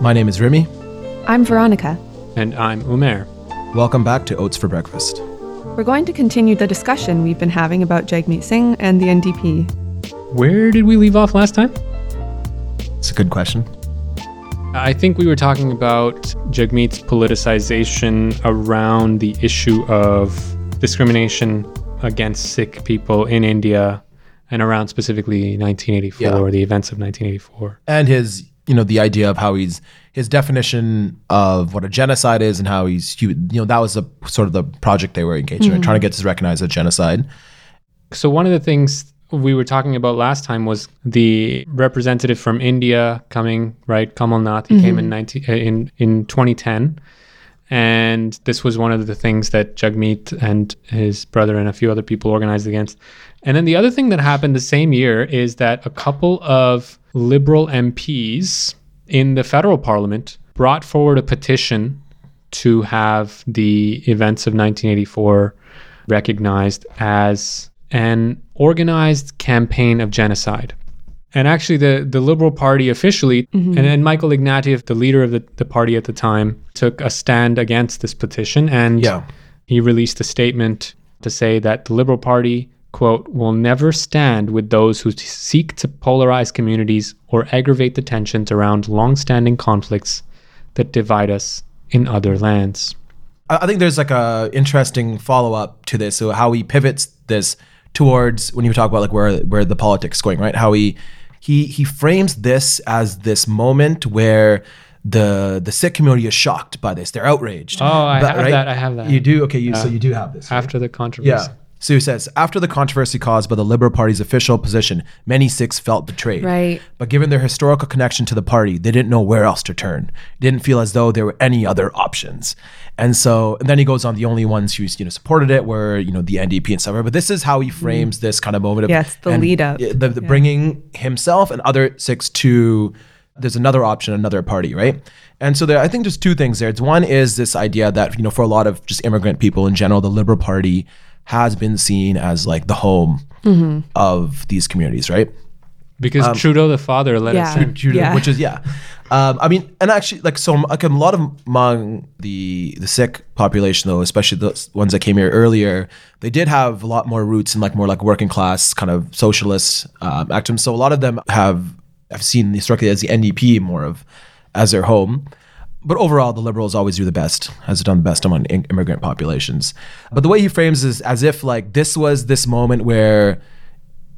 My name is Remy. I'm Veronica. And I'm Umer. Welcome back to Oats for Breakfast. We're going to continue the discussion we've been having about Jagmeet Singh and the NDP. Where did we leave off last time? It's a good question. I think we were talking about Jagmeet's politicization around the issue of discrimination against Sikh people in India and around specifically 1984, Yeah. the events of 1984. And his, you know, the idea of how he's his definition of what a genocide is and how he's, you know, that was the sort of the project they were engaged in, trying to get this recognized as genocide. So one of the things we were talking about last time was the representative from India coming, right? Kamal Nath. He came in 19, uh, in in 2010, and this was one of the things that Jagmeet and his brother and a few other people organized against. And then the other thing that happened the same year is that a couple of liberal MPs in the federal parliament brought forward a petition to have the events of 1984 recognized as an organized campaign of genocide. And actually, the, the Liberal Party officially, mm-hmm. and then Michael Ignatieff, the leader of the, the party at the time, took a stand against this petition. And Yeah. he released a statement to say that the Liberal Party, quote, will never stand with those who seek to polarize communities or aggravate the tensions around long-standing conflicts that divide us in other lands. I think there's like a interesting follow up to this. So how he pivots this towards when you talk about like where where the politics going, right? How he he he frames this as this moment where the the Sikh community is shocked by this. They're outraged. Oh, I But- have that. I have that. You do okay. You, so you do have this. right? After the controversy. Yeah. So he says, after the controversy caused by the Liberal Party's official position, many Sikhs felt betrayed. Right. But given their historical connection to the party, they didn't know where else to turn. Didn't feel as though there were any other options. And so, and then he goes on, the only ones who you know supported it were you know the NDP and stuff. But this is how he mm. frames this kind of moment of Yeah, the lead up. the, the bringing himself and other Sikhs to there's another option, another party, right? And so there, I think there's two things there. It's one is this idea that you know for a lot of just immigrant people in general, the Liberal Party has been seen as like the home Mm-hmm. of these communities, right? Because Um, Trudeau the father let Yeah. us in. Judah, Yeah. which is yeah. Um, I mean, and actually, like so, like a lot of among the the Sikh population, though, especially the ones that came here earlier, they did have a lot more roots in like more like working class kind of socialist um, activism. So a lot of them have have seen historically as the NDP more of as their home. But overall, the liberals always do the best, has done the best among immigrant populations. But the way he frames is as if like this was this moment where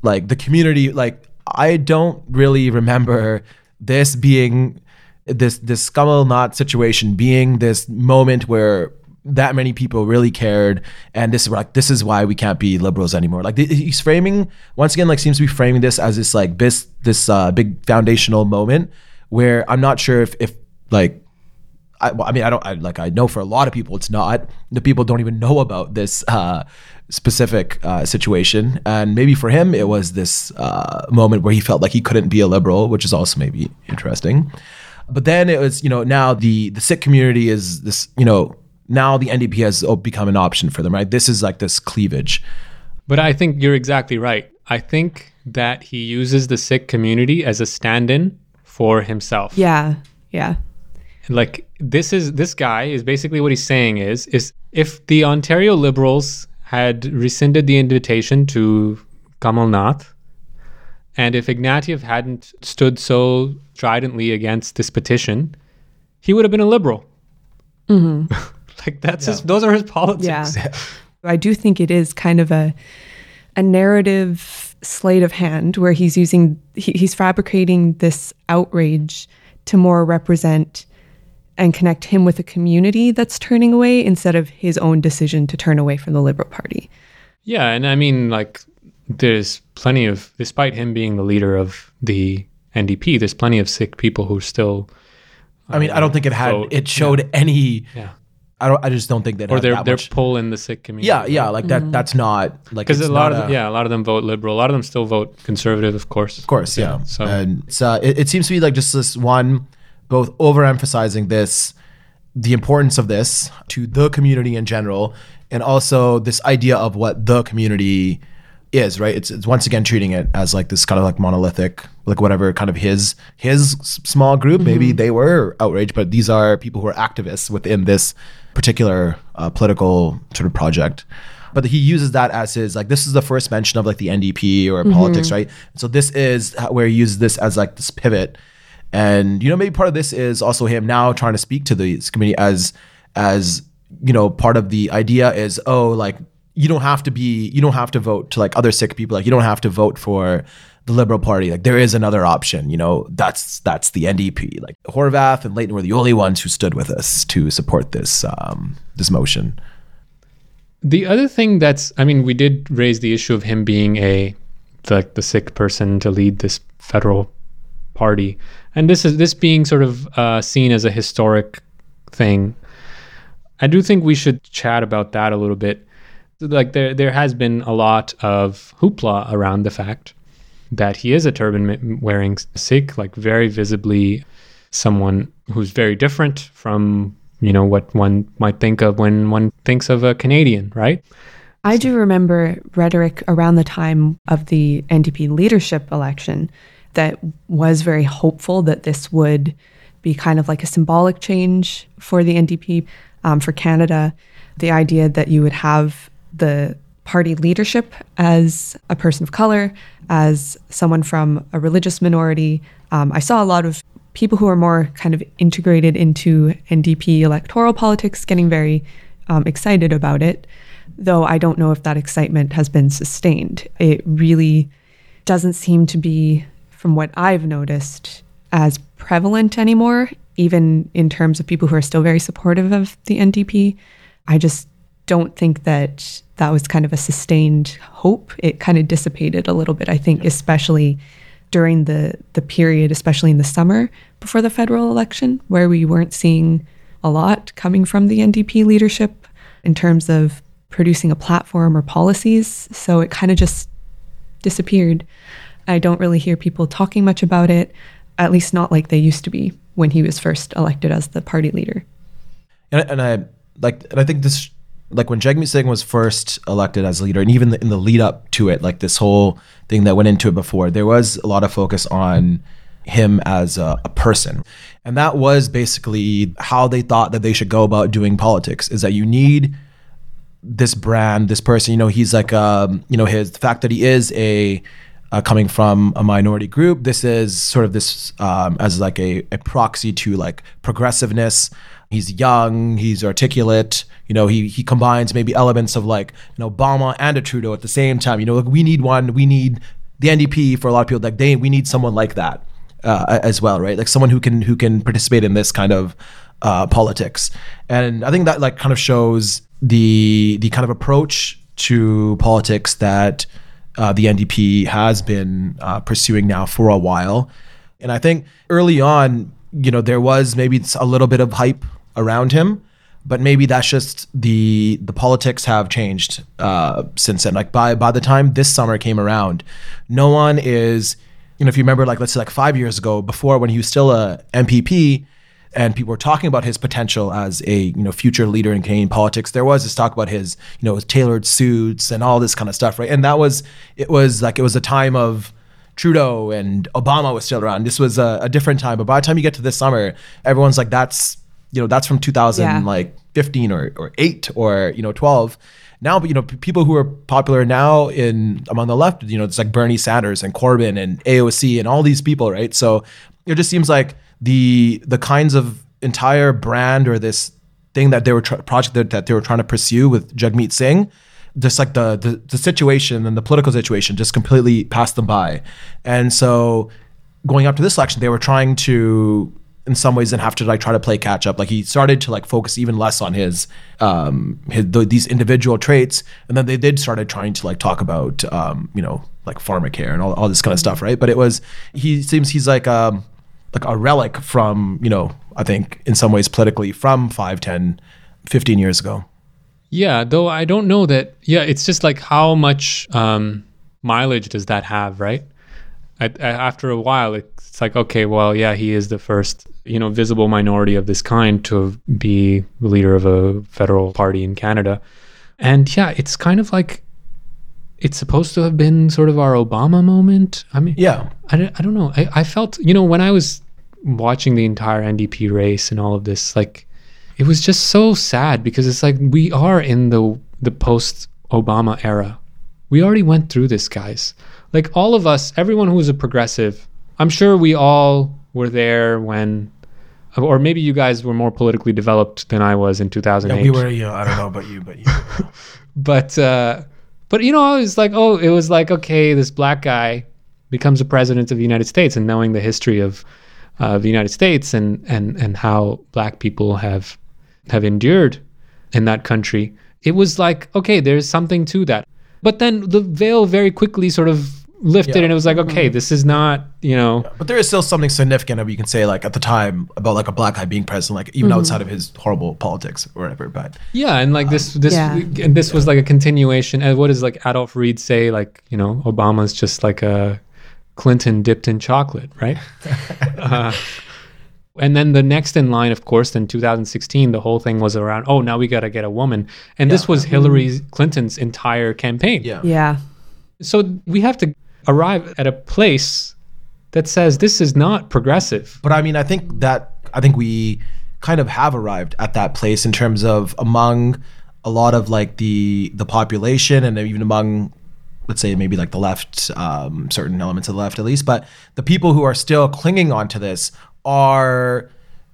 like the community like i don't really remember this being this this Kamal Nath situation being this moment where that many people really cared and this is like this is why we can't be liberals anymore like he's framing once again like seems to be framing this as this like this this uh, big foundational moment where i'm not sure if if like I, well, I mean, I don't I, like. I know for a lot of people, it's not. The people don't even know about this uh, specific uh, situation, and maybe for him, it was this uh, moment where he felt like he couldn't be a liberal, which is also maybe interesting. But then it was, you know, now the the Sikh community is this, you know, now the NDP has become an option for them, right? This is like this cleavage. But I think you're exactly right. I think that he uses the Sikh community as a stand-in for himself. Yeah. Yeah. Like this is this guy is basically what he's saying is is if the Ontario Liberals had rescinded the invitation to Kamal Nath, and if Ignatieff hadn't stood so stridently against this petition, he would have been a liberal. Mm-hmm. like that's his, those are his politics. Yeah. I do think it is kind of a a narrative sleight of hand where he's using he, he's fabricating this outrage to more represent and connect him with a community that's turning away instead of his own decision to turn away from the Liberal Party. Yeah, and I mean, like, there's plenty of, despite him being the leader of the NDP, there's plenty of Sikh people who still, I mean, I don't think it had vote. it showed any. yeah, I don't. I just don't think that. or had they're that they're much- pull in the Sikh community. Yeah, yeah, like that. That's not like because it's a lot of them, yeah, a lot of them vote liberal. A lot of them still vote conservative, of course. Of course, yeah. So and it's, uh, it, it seems to be like just this one, both overemphasizing this, the importance of this to the community in general, and also this idea of what the community is right? It's, it's once again treating it as like this kind of like monolithic like whatever kind of his his small group. Maybe they were outraged but these are people who are activists within this particular uh, political sort of project. But he uses that as his like this is the first mention of like the ndp or politics right? So this is where he uses this as like this pivot and you know maybe part of this is also him now trying to speak to this community as as you know part of the idea is oh like you don't have to be you don't have to vote to like other Sikh people. Like you don't have to vote for the liberal party. Like there is another option you know? That's that's the ndp like horvath and layton were the only ones who stood with us to support this um this motion. The other thing that's, I mean, we did raise the issue of him being a like the Sikh person to lead this federal party, and this is this being sort of uh, seen as a historic thing. I do think we should chat about that a little bit. Like there, there has been a lot of hoopla around the fact that he is a turban wearing Sikh, like very visibly someone who's very different from you know what one might think of when one thinks of a Canadian, right? I do remember rhetoric around the time of the NDP leadership election that was very hopeful that this would be kind of like a symbolic change for the NDP um, for Canada. The idea that you would have the party leadership as a person of color, as someone from a religious minority. Um, I saw a lot of people who are more kind of integrated into NDP electoral politics getting very um, excited about it though I don't know if that excitement has been sustained. It really doesn't seem to be, from what I've noticed, as prevalent anymore, even in terms of people who are still very supportive of the NDP. I just don't think that that was kind of a sustained hope. It kind of dissipated a little bit, I think, especially during the, the period, especially in the summer before the federal election, where we weren't seeing a lot coming from the NDP leadership in terms of producing a platform or policies. So it kind of just disappeared. I don't really hear people talking much about it, at least not like they used to be when he was first elected as the party leader. and, and I like and I think this like when Jagmeet Singh was first elected as leader, and even in the lead up to it, like this whole thing that went into it before, there was a lot of focus on him as a, a person, and that was basically how they thought that they should go about doing politics. Is that you need this brand, this person. You know, he's like, um, you know, his the fact that he is a uh, coming from a minority group. This is sort of this um, as like a, a proxy to like progressiveness. He's young. He's articulate. You know, he he combines maybe elements of like know Obama and a Trudeau at the same time. You know, like we need one. We need the NDP for a lot of people. Like they, we need someone like that uh, as well, right? Like someone who can who can participate in this kind of uh, politics. And I think that like kind of shows the the kind of approach to politics that uh, the NDP has been uh, pursuing now for a while. And I think early on, you know, there was maybe a little bit of hype around him, but maybe that's just the the politics have changed uh, since then. Like by by the time this summer came around, no one is, you know, if you remember, like let's say like five years ago, before when he was still a MPP, and people were talking about his potential as a you know future leader in Canadian politics. There was this talk about his you know his tailored suits and all this kind of stuff, right? And that was it was like it was a time of Trudeau and Obama was still around. This was a, a different time, but by the time you get to this summer, everyone's like that's you know that's from 2000 Yeah. like 15 or or 8 or you know 12 now but you know p- people who are popular now in among the left you know it's like bernie sanders and corbyn and aoc and all these people right so it just seems like the the kinds of entire brand or this thing that they were project that, that they were trying to pursue with jagmeet singh just like the, the the situation and the political situation just completely passed them by. And so going up to this election they were trying to in some ways then have to like try to play catch up. Like he started to like focus even less on his um his the, these individual traits. And then they did started trying to like talk about um you know like pharmacare and all, all this kind of stuff right? But it was he seems he's like um like a relic from you know i think in some ways politically from 5 10 15 years ago Yeah, though I don't know that. Yeah, it's just like how much um, mileage does that have, right? I, I, after a while, it's like okay, well, yeah, he is the first, you know, visible minority of this kind to be the leader of a federal party in Canada, and yeah, it's kind of like it's supposed to have been sort of our Obama moment. I mean, Yeah. I don't, I don't know. I, I felt, you know, when I was watching the entire NDP race and all of this, like, it was just so sad because it's like we are in the the post Obama era. We already went through this, guys. Like all of us, everyone who is a progressive, I'm sure we all were there when, or maybe you guys were more politically developed than I was in 2008 Yeah, we were, you know, I don't know about you, but you. but uh, but you know, I was like, oh, it was like okay, this black guy becomes a president of the United States, and knowing the history of uh, the United States and and and how black people have have endured in that country, it was like okay, there's something to that. But then the veil very quickly sort of lifted, Yeah. and it was like, okay, this is not, you know, But there is still something significant that you can say, like at the time, about like a black guy being president, like even outside of his horrible politics or whatever. But Yeah, and like this, this, Yeah. and this was like a continuation. And what does like Adolph Reed say? Like you know, Obama's just like a Clinton dipped in chocolate, right? uh, and then the next in line, of course, in 2016, the whole thing was around. Oh, now we got to get a woman, and this was Hillary Clinton's entire campaign. yeah, Yeah. So we have to arrive at a place that says this is not progressive. But I mean, I think that I think we kind of have arrived at that place in terms of among a lot of like the the population and even among let's say maybe like the left um, certain elements of the left at least but the people who are still clinging on to this are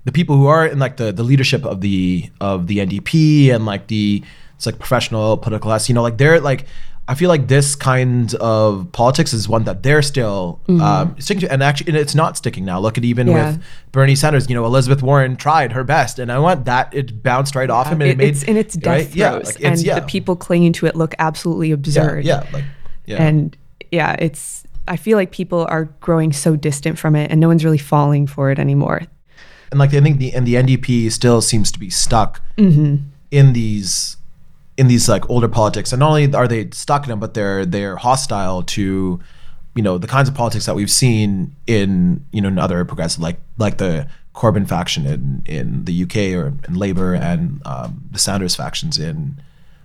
the people who are in like the the leadership of the of the NDP and like the it's like professional political class you know like they're like I feel like this kind of politics is one that they're still um, sticking to, and actually, and it's not sticking now. Look at even Yeah. with Bernie Sanders. You know, Elizabeth Warren tried her best, and I want that it bounced right off him, and it, It- made it's in its death right? Yeah, throes, like, and yeah, the people clinging to it look absolutely yeah, absurd. yeah, like yeah, And yeah, it's. I feel like people are growing so distant from it, and no one's really falling for it anymore. and like I think the and the NDP still seems to be stuck in these in these like older politics, and not only are they stuck in them, but they're they're hostile to you know the kinds of politics that we've seen in you know in other progressive like like the Corbyn faction in in the UK or in Labour and um, the Sanders factions in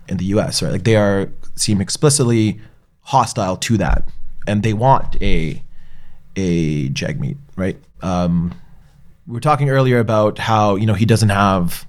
in the US, right? Like they are seem explicitly hostile to that, and they want a a Jagmeet, right? Um, we were talking earlier about how you know he doesn't have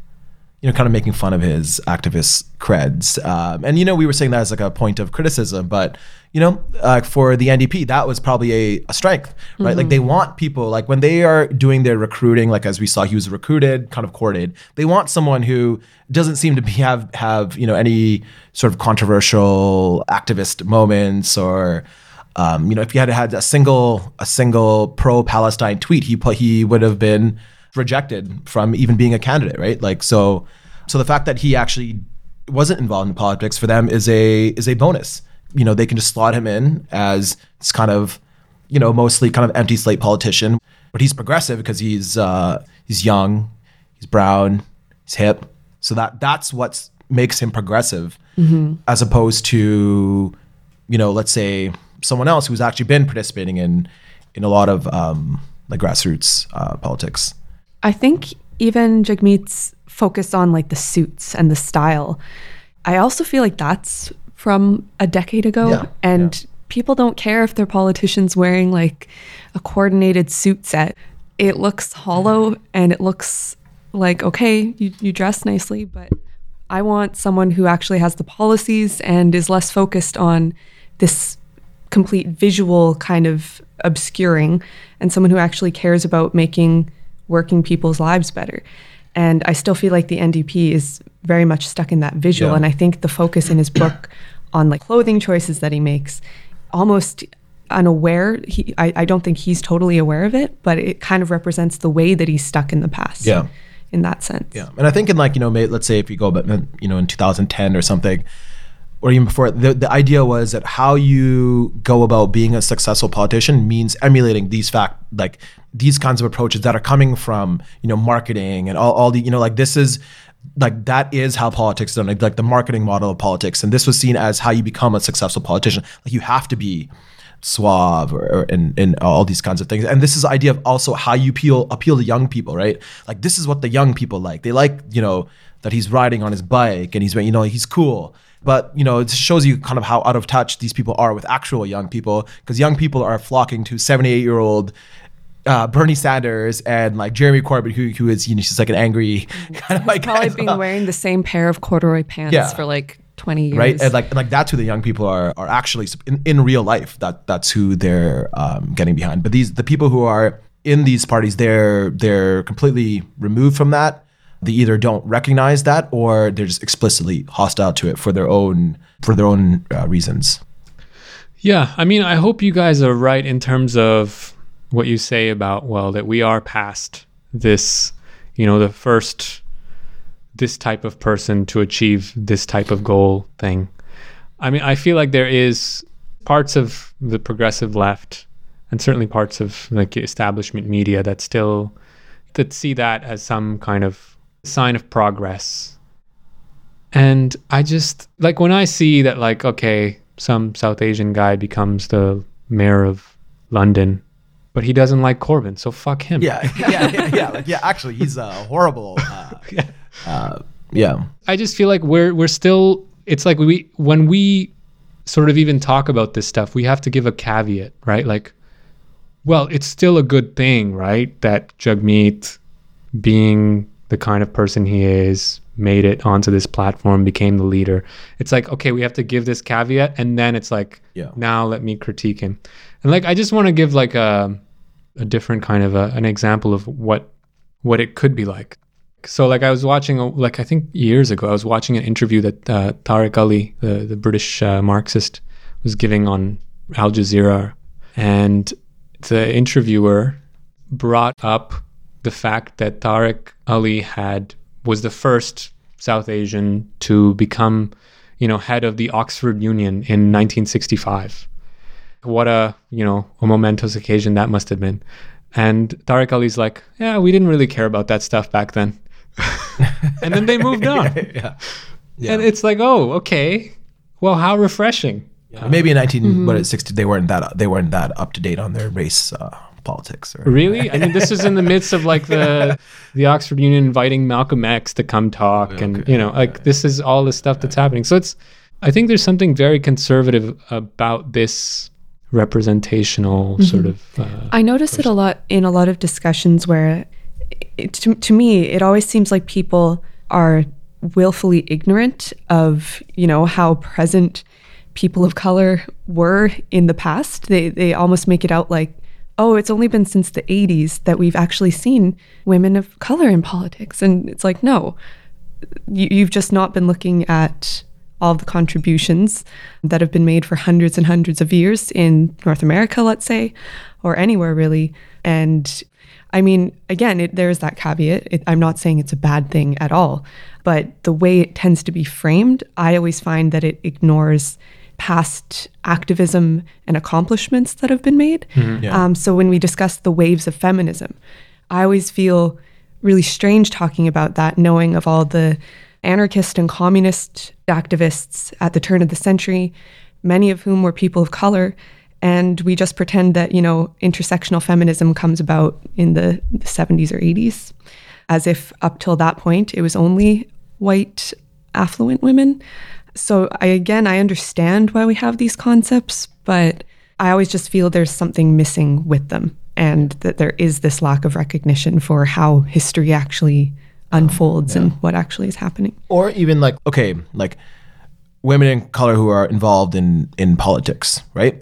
you know kind of making fun of his activist creds. Um, and you know we were saying that as like a point of criticism but you know uh, for the ndp that was probably a, a strength right? Like they want people like when they are doing their recruiting like as we saw he was recruited kind of courted they want someone who doesn't seem to be have have you know any sort of controversial activist moments or um, you know, if he had had a single a single pro Palestine tweet, he put, he would have been rejected from even being a candidate, right? Like so, so the fact that he actually wasn't involved in politics for them is a is a bonus. You know, they can just slot him in as this kind of you know mostly kind of empty slate politician, but he's progressive because he's uh, he's young, he's brown, he's hip. So that that's what makes him progressive, as opposed to you know, let's say someone else who's actually been participating in in a lot of um, like grassroots uh, politics. I think even Jagmeet's focus on like the suits and the style, I also feel like that's from a decade ago. Yeah, and people don't care if their politicians wearing like a coordinated suit set. It looks hollow and it looks like, okay, you, you dress nicely, but I want someone who actually has the policies and is less focused on this complete visual kind of obscuring and someone who actually cares about making working people's lives better. And I still feel like the NDP is very much stuck in that visual. Yeah. And I think the focus in his book on like clothing choices that he makes, almost unaware, he, I, I don't think he's totally aware of it, but it kind of represents the way that he's stuck in the past. Yeah. In that sense. Yeah, and I think in like you know, may, let's say if you go, but you know, in 2010 or something, or even before, the the idea was that how you go about being a successful politician means emulating these fact like these kinds of approaches that are coming from you know marketing and all all the you know like this is like that is how politics is done like, like the marketing model of politics. And this was seen as how you become a successful politician. Like you have to be suave or, or and, and all these kinds of things. And this is the idea of also how you appeal appeal to young people right? Like this is what the young people like. They like you know that he's riding on his bike and he's you know he's cool. But you know it shows you kind of how out of touch these people are with actual young people because young people are flocking to 78 year old uh, Bernie Sanders and like Jeremy Corbyn, who who is you know she's like an angry kind of like Probably been wearing the same pair of corduroy pants Yeah. for like 20 years. right and like and like that's who the young people are are actually in, in real life. That that's who they're um, getting behind. But these the people who are in these parties they're they're completely removed from that. They either don't recognize that or they're just explicitly hostile to it for their own for their own uh, reasons. Yeah, I mean, I hope you guys are right in terms of what you say about well that we are past this, you know, the first this type of person to achieve this type of goal thing. I mean, I feel like there is parts of the progressive left and certainly parts of like establishment media that still that see that as some kind of sign of progress and I just like when I see that, like, okay, some South Asian guy becomes the mayor of London, but he doesn't like Corbyn, so fuck him. yeah yeah yeah yeah, like, yeah actually he's a horrible uh, uh, yeah I just feel like we're we're still. It's like we when we sort of even talk about this stuff, we have to give a caveat, right? Like, well, it's still a good thing, right? That Jagmeet, being the kind of person he is, made it onto this platform, became the leader. It's like, okay, we have to give this caveat, and then it's like, Yeah. now let me critique him. And like, I just want to give like a a different kind of a, an example of what what it could be like. So like I was watching like I think years ago I was watching an interview that uh, Tariq Ali, the the British uh, Marxist, was giving on Al Jazeera, and the interviewer brought up the fact that Tariq Ali had was the first South Asian to become, you know, head of the Oxford Union in 1965 what a you know a momentous occasion that must have been. And tariq ali's like yeah we didn't really care about that stuff back then. And then they moved on. yeah. And it's like oh okay. Well how refreshing. Maybe in 19 what is 60 they weren't that they weren't that up to date on their race uh, politics or really? I mean this is in the midst of like the the oxford union inviting malcolm x to come talk and you know like this is all the stuff that's happening. So it's i think there's something very conservative about this representational sort of uh, I notice it a lot in a lot of discussions where, it, to, to me, it always seems like people are willfully ignorant of, you know, how present people of color were in the past. They, they almost make it out like, oh, it's only been since the 80s that we've actually seen women of color in politics. And it's like, no, you, you've just not been looking at all the contributions that have been made for hundreds and hundreds of years in North America, let's say, or anywhere really. And I mean, again, it, there's that caveat. It, I'm not saying it's a bad thing at all, but the way it tends to be framed, I always find that it ignores past activism and accomplishments that have been made. Um, so when we discuss the waves of feminism, I always feel really strange talking about that, knowing of all the anarchist and communist activists at the turn of the century, many of whom were people of color. And we just pretend that, you know, intersectional feminism comes about in the, the 70s or 80s, as if up till that point it was only white, affluent women. So, I, again, I understand why we have these concepts, but I always just feel there's something missing with them and that there is this lack of recognition for how history actually unfolds and what actually is happening. or even like okay like women in color who are involved in in politics right?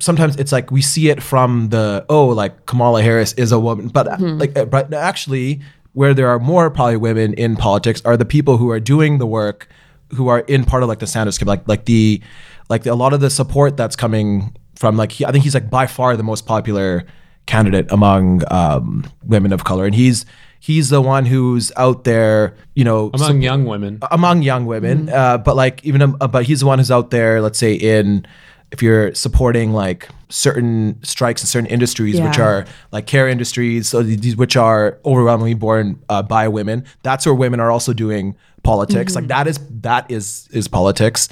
Sometimes it's like we see it from the oh like kamala harris is a woman but like uh, but actually where there are more probably women in politics are the people who are doing the work who are in part of like the sanders camp like like the like a lot of the support that's coming from like he, i think he's like by far the most popular candidate among um, women of color. And he's he's the one who's out there you know among young women. among young women. Uh, but like even um, uh, but he's the one who's out there let's say in if you're supporting like certain strikes in certain industries which are like care industries so these which are overwhelmingly born uh, by women that's where women are also doing politics. Like that is that is is politics.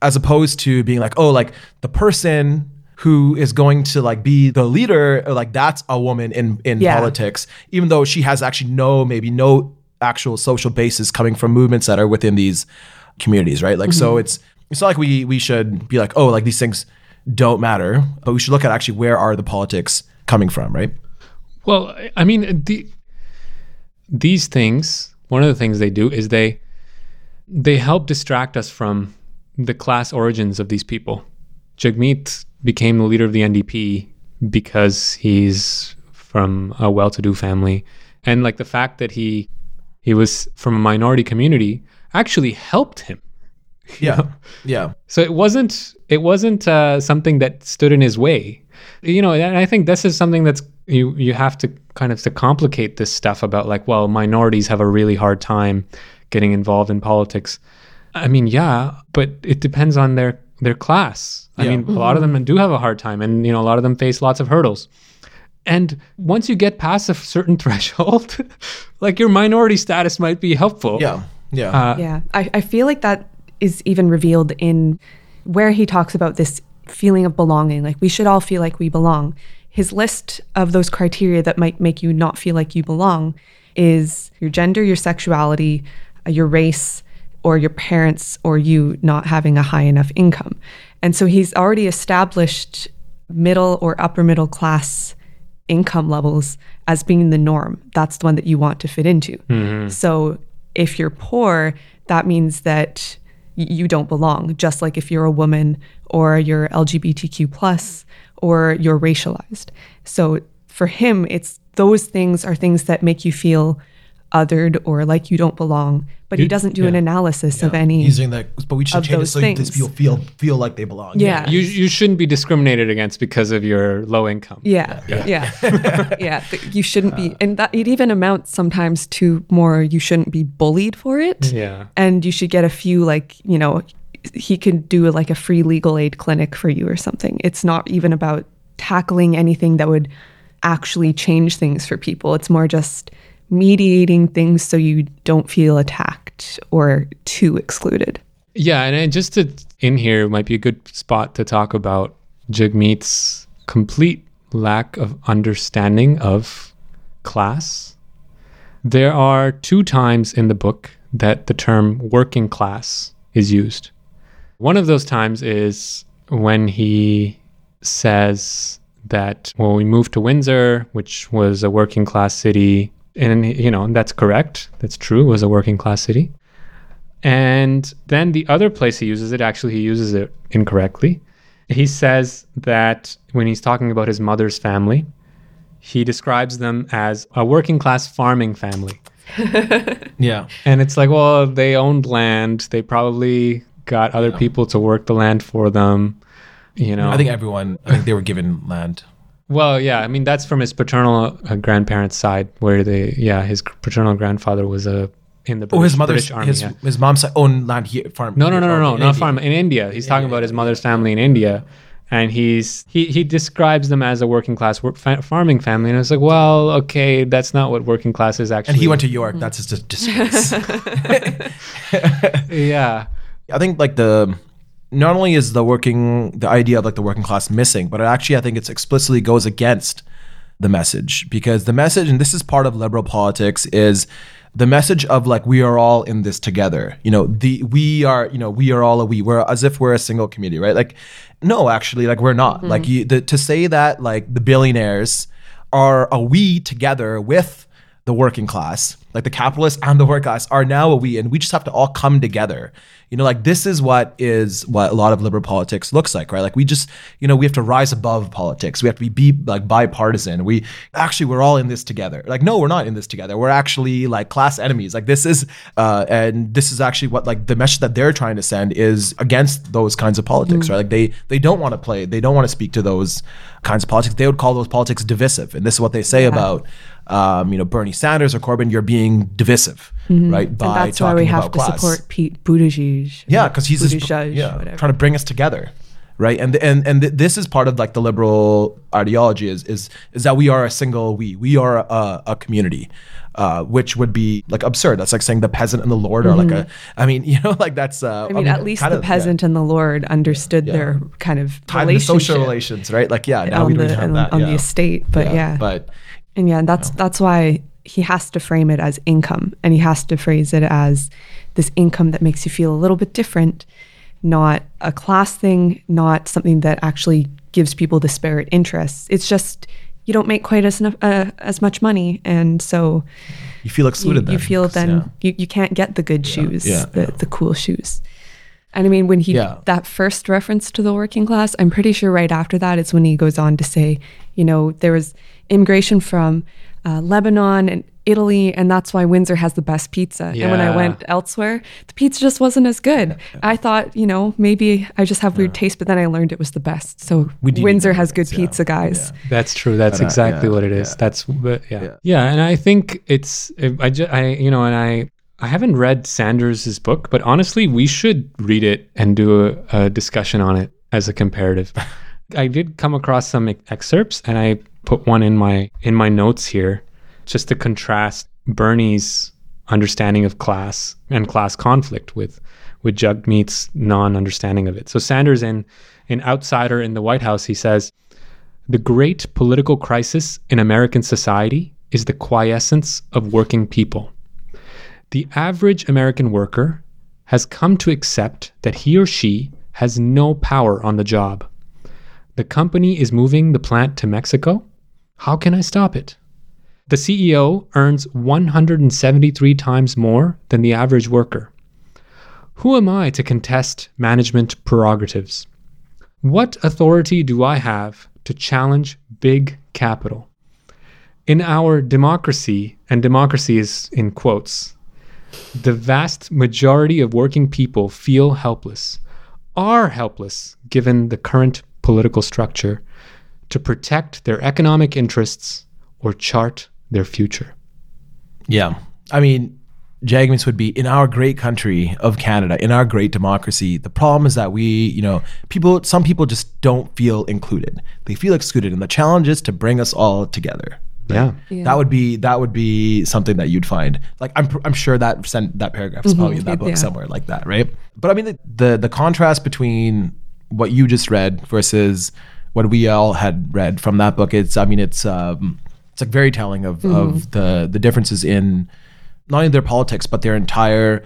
As opposed to being like oh like the person who is going to like be the leader like that's a woman in in Yeah. politics even though she has actually no maybe no actual social basis coming from movements that are within these communities, right? Like, so mm-hmm. it's it's not like we we should be like, oh, like these things don't matter, but we should look at actually where are the politics coming from, right? Well, I- I mean, the, these things. One of the things they do is they they help distract us from the class origins of these people. Jagmeet became the leader of the NDP because he's from a well-to-do family, and like the fact that he he was from a minority community actually helped him. Yeah, yeah, So it wasn't it wasn't uh, something that stood in his way, you know. And I think this is something that's you you have to kind of to complicate this stuff about like well minorities have a really hard time getting involved in politics. I mean, yeah, but it depends on their their class. I Yeah. mean, a lot of them do have a hard time, and you know, a lot of them face lots of hurdles. And once you get past a certain threshold, like your minority status might be helpful. yeah, yeah. Uh, Yeah, I, I feel like that is even revealed in where he talks about this feeling of belonging. Like we should all feel like we belong. His list of those criteria that might make you not feel like you belong is your gender, your sexuality, uh, your race, or your parents or you not having a high enough income. And so he's already established middle or upper middle class income levels as being the norm. That's the one that you want to fit into. Mm-hmm. So if you're poor, that means that you don't belong, just like if you're a woman or you're LGBTQ plus or you're racialized. So for him, it's those things are things that make you feel othered or like you don't belong. But he doesn't do an yeah. analysis of any. He's doing that, but we should of change it those so these people feel feel like they belong. Yeah. You you shouldn't be discriminated against because of your low income. Yeah, yeah, yeah. Th- You shouldn't be, and that it even amounts sometimes to more. You shouldn't be bullied for it. Mm-hmm. Yeah. and you should get a few like you know he could do like a free legal aid clinic for you or something it's not even about tackling anything that would actually change things for people it's more just mediating things so you don't feel attacked or too excluded Yeah, and just to in here might be a good spot to talk about Jagmeet's complete lack of understanding of class. There are two times in the book that the term working class is used. One of those times is when he says that when we moved to Windsor, which was a working class city, and you know, that's correct. That's true, it was a working class city. And then the other place he uses it, actually, he uses it incorrectly. He says that when he's talking about his mother's family, he describes them as a working class farming family. yeah, And it's like, well, they owned land. They probably got other people to work the land for them. You know, I think everyone. I think they were given land. Well, yeah. I mean, that's from his paternal uh, grandparents' side, where they, yeah, his paternal grandfather was a in the British, Oh, his mother's British army. his yeah. his mom's own land here farm. No, no, no, no, no, in not India. farm in India. He's talking about his mother's family in India, and he's he he describes them as a working class work, fa- farming family, and it's like, well, okay, that's not what working class is actually. And he went to York. That's his dis- disgrace. yeah, I think like the not only is the working the idea of like the working class missing, but it actually I think it's explicitly goes against the message because the message and this is part of liberal politics is the message of like we are all in this together. You know, the we are you know we are all a we. We're as if we're a single community, right? Like no, actually, like we're not. Mm-hmm. Like you the, to say that like the billionaires are a we together with the working class, like the capitalists and the working class, are now a we, and we just have to all come together. You know, like this is what is what a lot of liberal politics looks like, right? Like we just, you know, we have to rise above politics. We have to be, be like bipartisan. We actually we're all in this together. Like no, we're not in this together. We're actually like class enemies. Like this is, uh, and this is actually what like the message that they're trying to send is against those kinds of politics, right? Like they they don't want to play. They don't want to speak to those kinds of politics. They would call those politics divisive, and this is what they say about um, you know, Bernie Sanders or Corbyn, you're being divisive, right? and that's why we have to class. support Pete Buttigieg Yeah, because he's just, yeah, whatever. trying to bring us together, right? And and and th- this is part of like the liberal ideology is is is that we are a single we, we are a, a community, uh, which would be like absurd. That's like saying the peasant and the lord are like a. I mean, you know, like that's. Uh, Mm-hmm. I mean, at least the of, yeah, peasant and the lord understood their kind of tied relationship social relations, right? Like, yeah, now we don't the have on, that. on yeah. the estate. But yeah, but and yeah, that's that's why he has to frame it as income and he has to phrase it as this income that makes you feel a little bit different, not a class thing, not something that actually gives people disparate interests. It's just you don't make quite as enough, uh, as much money, and so You feel you, excluded. you then, feel 'cause, then yeah. you, you can't get the good shoes, yeah, the, yeah. the cool shoes. And I mean, when he Yeah. that first reference to the working class, I'm pretty sure right after that it's when he goes on to say, you know, there was immigration from uh, Lebanon and Italy, and that's why Windsor has the best pizza. And when I went elsewhere, the pizza just wasn't as good. I thought, you know, maybe I just have weird taste, but then I learned it was the best. So We do need Windsor has good goods, yeah. pizza, guys. That's true. That's But, uh, exactly yeah, what it is. yeah. That's but yeah. Yeah. yeah, And I think it's I just I you know and I I haven't read Sanders's book, but honestly, we should read it and do a, a discussion on it as a comparative. I did come across some ex- excerpts, and I put one in my in my notes here, just to contrast Bernie's understanding of class and class conflict with with Jagmeet's non-understanding of it. So Sanders in in Outsider in the White House, he says. The great political crisis in American society is the quiescence of working people. The average American worker has come to accept that he or she has no power on the job. The company is moving the plant to Mexico. How can I stop it? The CEO earns 173 times more than the average worker. Who am I to contest management prerogatives? What authority do I have to challenge big capital? In our democracy, and democracy is in quotes, the vast majority of working people feel helpless, are helpless given the current political structure to protect their economic interests or chart their future. Yeah. I mean, Jagmeets would be in our great country of Canada, in our great democracy. The problem is that we, you know, people, some people just don't feel included. They feel excluded. And the challenge is to bring us all together. Yeah. Yeah. That would be that would be something that you'd find. Like I'm I'm sure that sent, that paragraph is mm-hmm. probably in that book Yeah. somewhere like that, right? But I mean the, the the contrast between what you just read versus what we all had read from that book. It's I mean it's um it's like very telling of of the the differences in not only their politics but their entire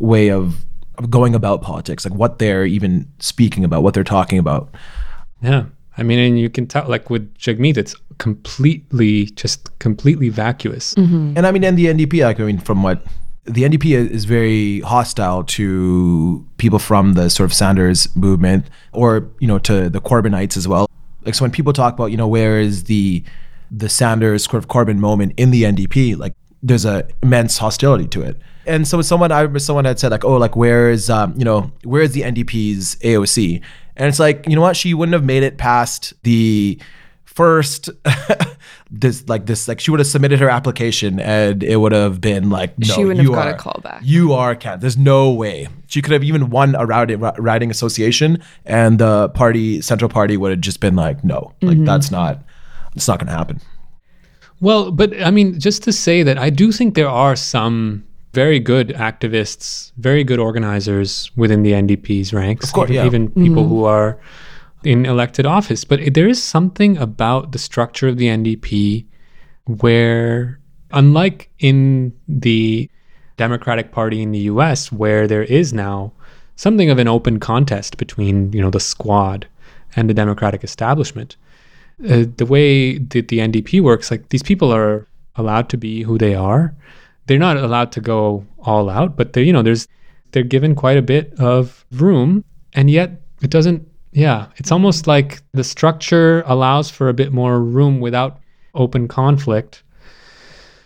way of, of going about politics, like what they're even speaking about, what they're talking about. Yeah. I mean, and you can tell, like with Jagmeet, it's completely, just completely vacuous. And I mean, and the NDP, like, I mean, from what the NDP is, very hostile to people from the sort of Sanders movement or, you know, to the Corbynites as well. Like, so when people talk about, you know, where is the, the Sanders sort of Corbyn moment in the NDP, like, there's a immense hostility to it. And so someone, I remember someone had said like, oh, like where is, um, you know, where is the NDP's AOC? And it's like, you know what? She wouldn't have made it past the first this like this like she would have submitted her application and it would have been like no, She wouldn't you have got a call back. You are can There's no way she could have even won a routing, riding association, and the party central party would have just been like, no, like Mm-hmm. that's not, it's not going to happen. Well, but I mean, just to say that I do think there are some very good activists, very good organizers within the NDP's ranks. Of course, even, yeah. even people who are in elected office. But there is something about the structure of the NDP where, unlike in the Democratic Party in the US, where there is now something of an open contest between, you know, the squad and the Democratic establishment, uh, the way that the NDP works, like these people are allowed to be who they are. They're not allowed to go all out, but they, you know, there's they're given quite a bit of room, and yet it doesn't. Yeah, it's almost like the structure allows for a bit more room without open conflict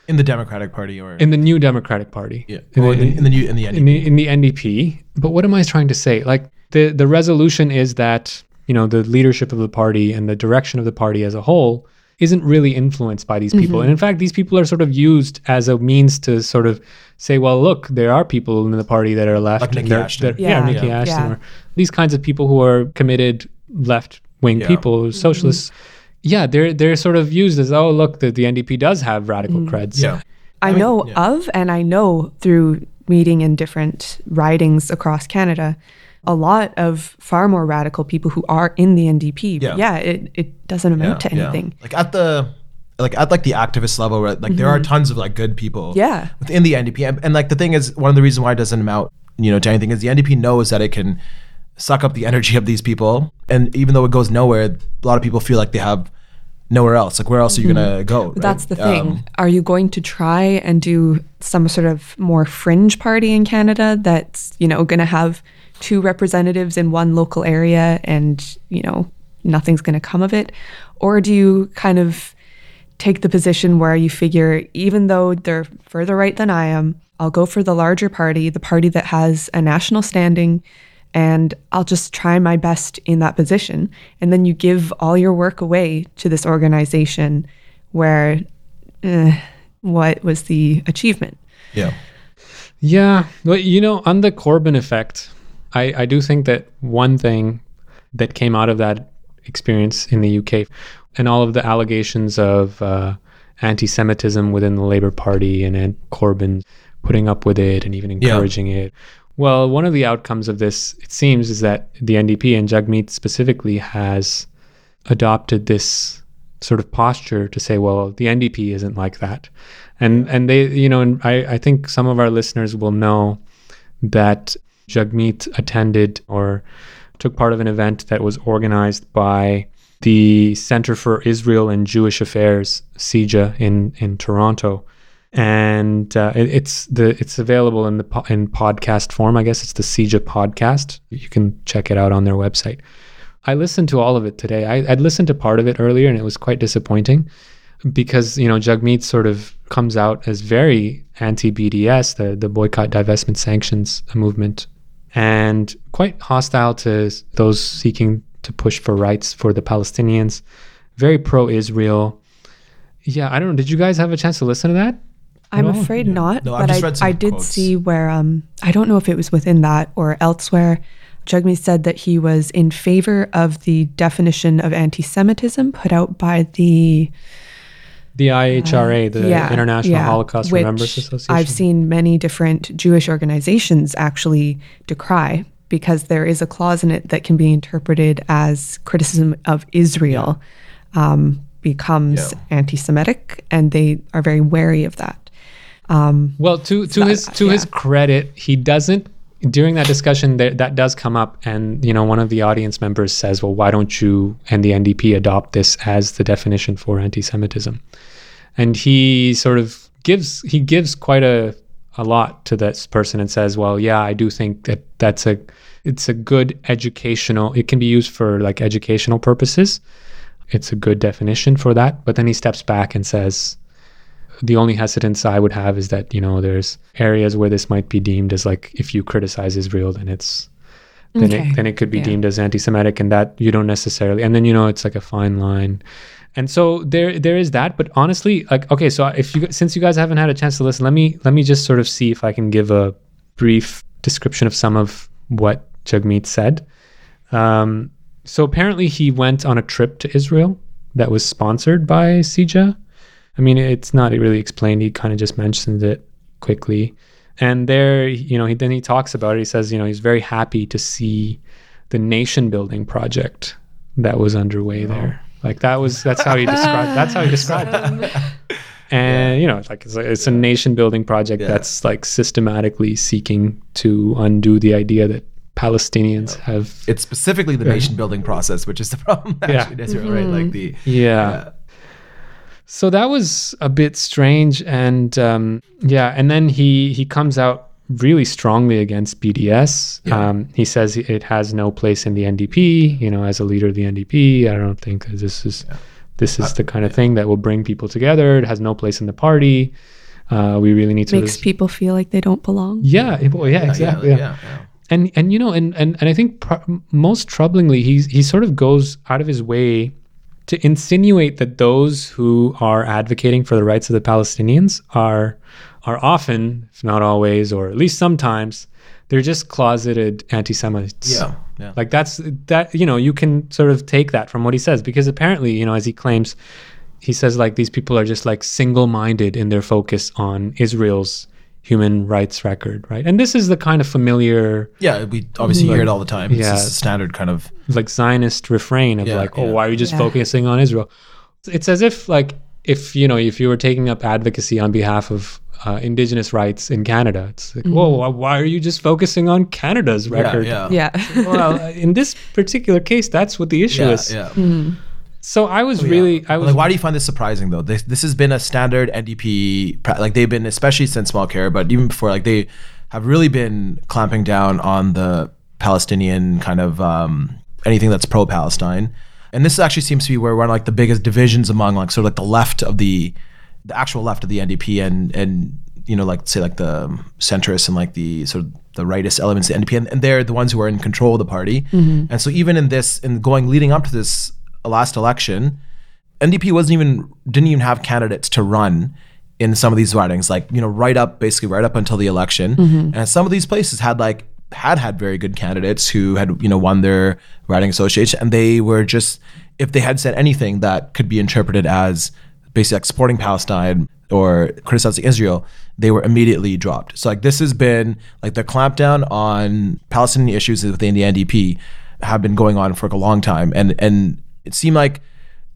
In the Democratic Party or in the new Democratic Party. yeah, In well, the- in, in the new in the NDP. in the, in the NDP. But what am I trying to say? Like the the resolution is that you know the leadership of the party and the direction of the party as a whole isn't really influenced by these people. Mm-hmm. And in fact, these people are sort of used as a means to sort of say, well, look, there are people in the party that are left. Like and Niki they're- Ashton. they're- yeah, Yeah. Niki Yeah. Ashton. Yeah. Or these kinds of people who are committed left wing Yeah. people, mm-hmm. socialists. Yeah, they're they're sort of used as oh look, the, the NDP does have radical mm. creds. yeah. I, mean, know yeah. of, and I know through meeting in different ridings across Canada, a lot of far more radical people who are in the NDP. Yeah. But yeah, it, it doesn't amount to anything. Like at the like at like the activist level, right? Like there are tons of like good people, Mm-hmm. Yeah. within the NDP, and, and like the thing is, one of the reasons why it doesn't amount, you know, to anything is the NDP knows that it can suck up the energy of these people, and even though it goes nowhere, a lot of people feel like they have nowhere else. Like where else are you gonna go? right? Mm-hmm. That's the thing. Um, Are you going to try and do some sort of more fringe party in Canada that's, you know, going to have two representatives in one local area and, you know, nothing's going to come of it? Or do you kind of take the position where you figure, even though they're further right than I am, I'll go for the larger party, the party that has a national standing, and I'll just try my best in that position. And then you give all your work away to this organization where eh, what was the achievement? yeah. Yeah, but you know, on the Corbyn effect, I, I do think that one thing that came out of that experience in the UK and all of the allegations of uh, anti-Semitism within the Labour Party and, and Corbyn putting up with it and even encouraging it. Well, one of the outcomes of this, it seems, is that the NDP and Jagmeet specifically has adopted this sort of posture to say, well, the NDP isn't like that. And and they, you know, and I, I think some of our listeners will know that Jagmeet attended or took part of an event that was organized by the Center for Israel and Jewish Affairs, CIJA, in in Toronto, and uh, it, it's the it's available in the po- in podcast form. I guess it's the CIJA podcast. You can check it out on their website. I listened to all of it today. I, I'd listened to part of it earlier, and it was quite disappointing because you know Jagmeet sort of comes out as very anti-BDS, the the boycott, divestment, sanctions movement, and quite hostile to those seeking to push for rights for the Palestinians. Very pro-Israel. Yeah, I don't know. Did you guys have a chance to listen to that? I'm all? afraid not, No, I've but just I, read some I did quotes. see where um I don't know if it was within that or elsewhere. Jagmeet said that he was in favor of the definition of anti-Semitism put out by the The IHRA, the yeah, International yeah, Holocaust Remembrance Association. I've seen many different Jewish organizations actually decry because there is a clause in it that can be interpreted as criticism of Israel um, becomes Yeah. anti-Semitic, and they are very wary of that. Well, to to his to his credit, he doesn't. During that discussion, that that does come up, and you know, one of the audience members says, "Well, why don't you and the NDP adopt this as the definition for anti-Semitism?" And he sort of gives he gives quite a a lot to this person and says, "Well, yeah, I do think that that's a it's a good educational. It can be used for like educational purposes. It's a good definition for that." But then he steps back and says, the only hesitance I would have is that you know there's areas where this might be deemed as like if you criticize Israel, then it's then Okay. it then it could be Yeah. deemed as anti-Semitic, and that you don't necessarily. And then you know it's like a fine line, and so there there is that. But honestly, like okay, so if you since you guys haven't had a chance to listen, let me let me just sort of see if I can give a brief description of some of what Jagmeet said. Um, so apparently he went on a trip to Israel that was sponsored by CIJA. I mean, it's not really explained. He kind of just mentioned it quickly. And there, you know, he then he talks about it. He says, you know, he's very happy to see the nation building project that was underway oh. there. Like that was that's how he described that's how he described it. And you know, it's like it's a, it's a nation building project Yeah. that's like systematically seeking to undo the idea that Palestinians have It's specifically the nation building process, which is the problem. Yeah. Actually, in Israel, right? Like the yeah. So that was a bit strange, and um, yeah, and then he he comes out really strongly against BDS. Yeah. Um, he says it has no place in the NDP. You know, as a leader of the NDP, I don't think that this is this is the kind of thing that will bring people together. It has no place in the party. Uh, we really need to. Makes people feel like they don't belong. yeah, it- well, yeah, yeah, exactly. yeah, yeah yeah. and and you know and and, and i think pr- most troublingly he's he sort of goes out of his way to insinuate that those who are advocating for the rights of the palestinians are are often if not always or at least sometimes they're just closeted anti-semites Yeah, yeah. like that's that you know you can sort of take that from what he says because apparently you know as he claims he says like these people are just like single-minded in their focus on israel's human rights record right and this is the kind of familiar Yeah, we obviously hear it all the time. It's Yeah. just a standard kind of like Zionist refrain of Yeah, like, oh, yeah. why are you just Yeah. focusing on Israel? It's as if like if you know if you were taking up advocacy on behalf of uh, indigenous rights in Canada, it's like, whoa, why- why are you just focusing on Canada's record? Yeah, Yeah. well, in this particular case, that's what the issue yeah, is. yeah. So I was Yeah. really, I was like, why do you find this surprising though? This this has been a standard NDP, like they've been, especially since Mulcair, but even before, like they have really been clamping down on the Palestinian kind of um, anything that's pro-Palestine. And this actually seems to be where one of like the biggest divisions among like sort of like the left of the, the actual left of the NDP and and you know like say like the centrists and like the sort of the rightist elements of the NDP and, and they're the ones who are in control of the party. And so even in this in going leading up to this last election, NDP wasn't even didn't even have candidates to run in some of these ridings, like you know, right up basically right up until the election, mm-hmm. and some of these places had like had had very good candidates who had you know won their riding association, and they were just if they had said anything that could be interpreted as basically like supporting Palestine or criticizing Israel, they were immediately dropped. So like this has been like the clampdown on Palestinian issues within the NDP have been going on for like a long time, and and it seemed like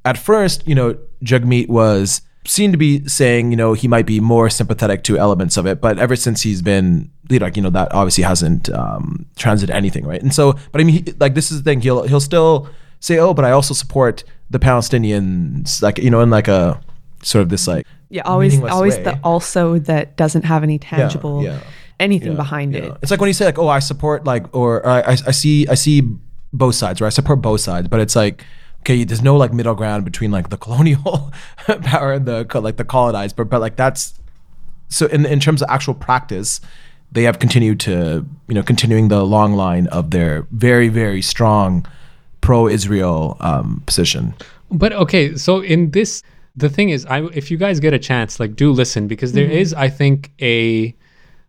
at first, you know, Jagmeet was seen to be saying, you know, he might be more sympathetic to elements of it, but ever since he's been, like, you know, that obviously hasn't um, transited anything, right? And so, but I mean, he, like, this is the thing. He'll he'll still say, oh, but I also support the Palestinians, like, you know, in like a sort of this like Yeah, always always way. the also that doesn't have any tangible yeah. anything Yeah, behind yeah. it. It's like when you say like, oh, I support like, or I, I, I see, I see both sides, or I support both sides, but it's like, okay, there's no like middle ground between like the colonial power and the like the colonized, but but like that's so in in terms of actual practice, they have continued to you know continuing the long line of their very very strong pro-Israel um, position. But okay, so in this, the thing is, I if you guys get a chance, like, do listen because there is, I think, a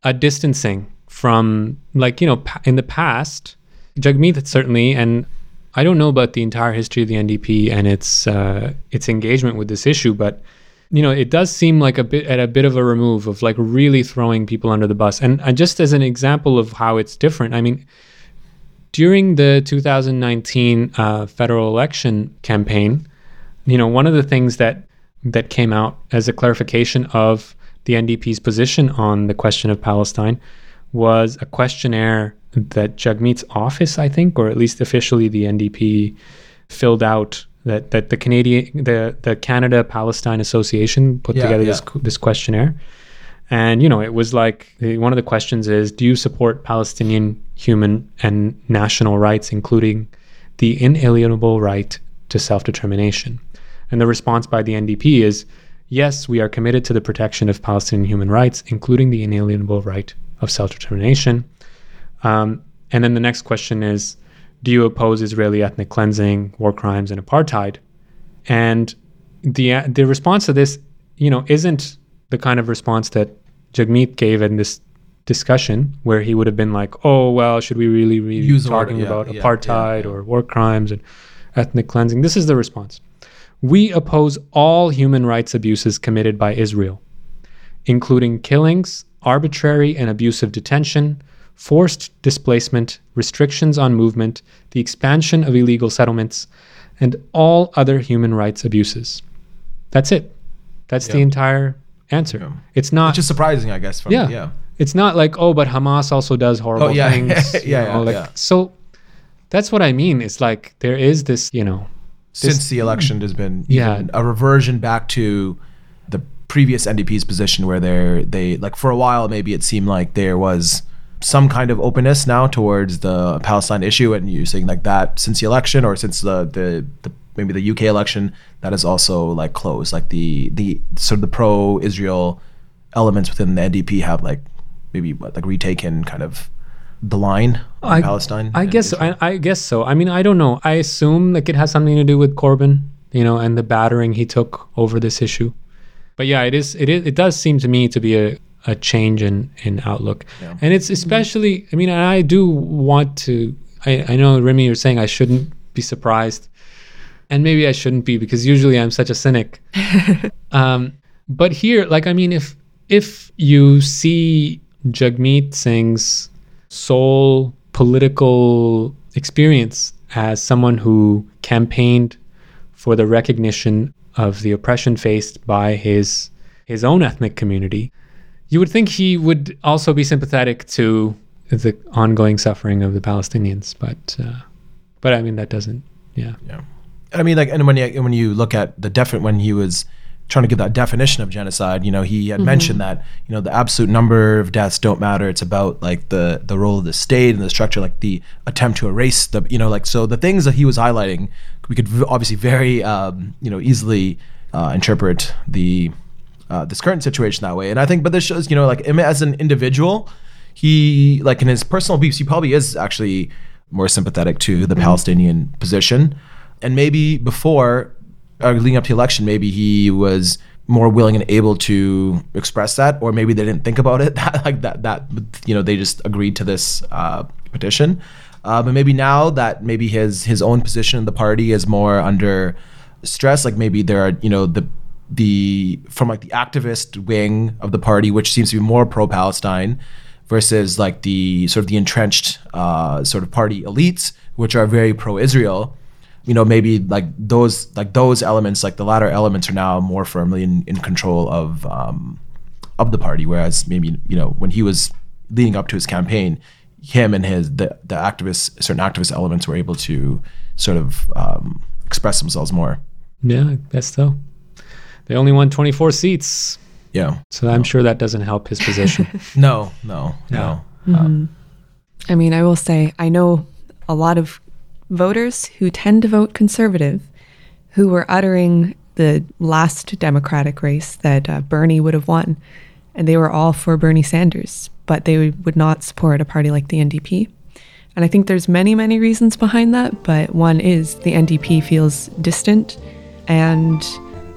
a distancing from like you know in the past, Jagmeet certainly, and I don't know about the entire history of the NDP and its uh, its engagement with this issue, but you know, it does seem like a bit at a bit of a remove of like really throwing people under the bus. And uh, just as an example of how it's different, I mean, during the 2019 uh, federal election campaign, you know, one of the things that that came out as a clarification of the NDP's position on the question of Palestine was a questionnaire that Jagmeet's office, I think, or at least officially the NDP filled out that that the Canadian the the Canada Palestine Association put Yeah, together yeah. this this questionnaire. And you know, it was like one of the questions is, do you support Palestinian human and national rights, including the inalienable right to self-determination? And the response by the NDP is, yes, we are committed to the protection of Palestinian human rights, including the inalienable right of self-determination. Um, and then the next question is, do you oppose Israeli ethnic cleansing, war crimes, and apartheid? And the the response to this, you know, isn't the kind of response that Jagmeet gave in this discussion, where he would have been like, "Oh, well, should we really be talking yeah, about yeah, apartheid yeah. or war crimes and ethnic cleansing?" This is the response. We oppose all human rights abuses committed by Israel, including killings, arbitrary and abusive detention, forced displacement, restrictions on movement, the expansion of illegal settlements, and all other human rights abuses. That's it. That's the entire answer. It's not Which is surprising, I guess. From, yeah. yeah. It's not like, oh, but Hamas also does oh, horrible Oh, yeah. things. Yeah, know, yeah, like, yeah. So that's what I mean. It's like there is this, you know, since the election there's been Yeah. a reversion back to the previous NDP's position where they're they like for a while maybe it seemed like there was some kind of openness now towards the Palestine issue and you're saying like that since the election or since the the, the maybe the UK election that is also like closed like the the sort of the pro Israel elements within the NDP have like maybe like retaken kind of the line on I- Palestine I guess. I, I guess so. I mean, I don't know. I assume like it has something to do with Corbyn, you know, and the battering he took over this issue. But yeah, it is. It is. It does seem to me to be a, a change in in outlook, Yeah. and it's especially. I mean, I do want to. I, I know Remy, you're saying I shouldn't be surprised, and maybe I shouldn't be because usually I'm such a cynic. um, but here, like, I mean, if if you see Jagmeet Singh's sole political experience as someone who campaigned for the recognition of the oppression faced by his his own ethnic community, you would think he would also be sympathetic to the ongoing suffering of the Palestinians. But uh, but I mean that doesn't. Yeah. Yeah. I mean, like, and when you when you look at the definite when he was trying to give that definition of genocide, you know, he had mentioned that you know the absolute number of deaths don't matter. It's about like the the role of the state and the structure, like the attempt to erase the you know like so the things that he was highlighting, we could v- obviously very um, you know easily uh, interpret the uh, this current situation that way. And I think, but this shows you know like as an individual, he like in his personal beliefs, he probably is actually more sympathetic to the Palestinian position. And maybe before uh, leading up to the election, maybe he was more willing and able to express that, or maybe they didn't think about it that like that that you know they just agreed to this uh, petition. Uh, but maybe now that maybe his his own position in the party is more under stress, like maybe there are you know the the from like the activist wing of the party, which seems to be more pro Palestine, versus like the sort of the entrenched uh, sort of party elites, which are very pro Israel you know maybe like those like those elements like the latter elements are now more firmly in, in control of um, of the party whereas maybe you know when he was leading up to his campaign him and his the, the activists certain activist elements were able to sort of um, express themselves more Yeah, I guess so. They only won 24 seats, yeah so I'm sure that doesn't help his position. no no no Um, I mean, I will say, I know a lot of voters who tend to vote conservative who were uttering the last Democratic race that uh, Bernie would have won. And they were all for Bernie Sanders, but they would not support a party like the NDP. And I think there's many, many reasons behind that, but one is the NDP feels distant and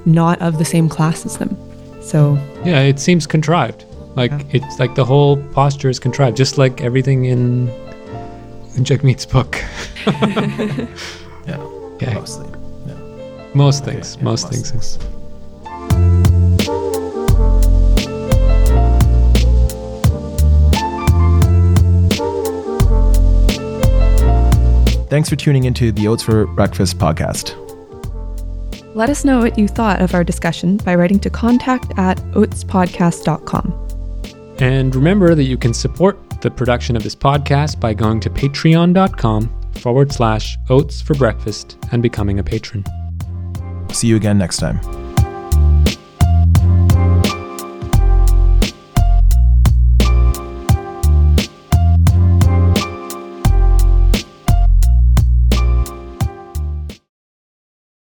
not of the same class as them. So, yeah, it seems contrived. Like it's like the whole posture is contrived, just like everything in in Jagmeet's book. yeah Okay. mostly yeah. Most things, yeah, most most things. thanks for tuning into the oats for breakfast podcast let us know what you thought of our discussion by writing to contact at oatspodcast.com. And remember that you can support the production of this podcast by going to patreon.com forward slash oats for breakfast and becoming a patron. see you again next time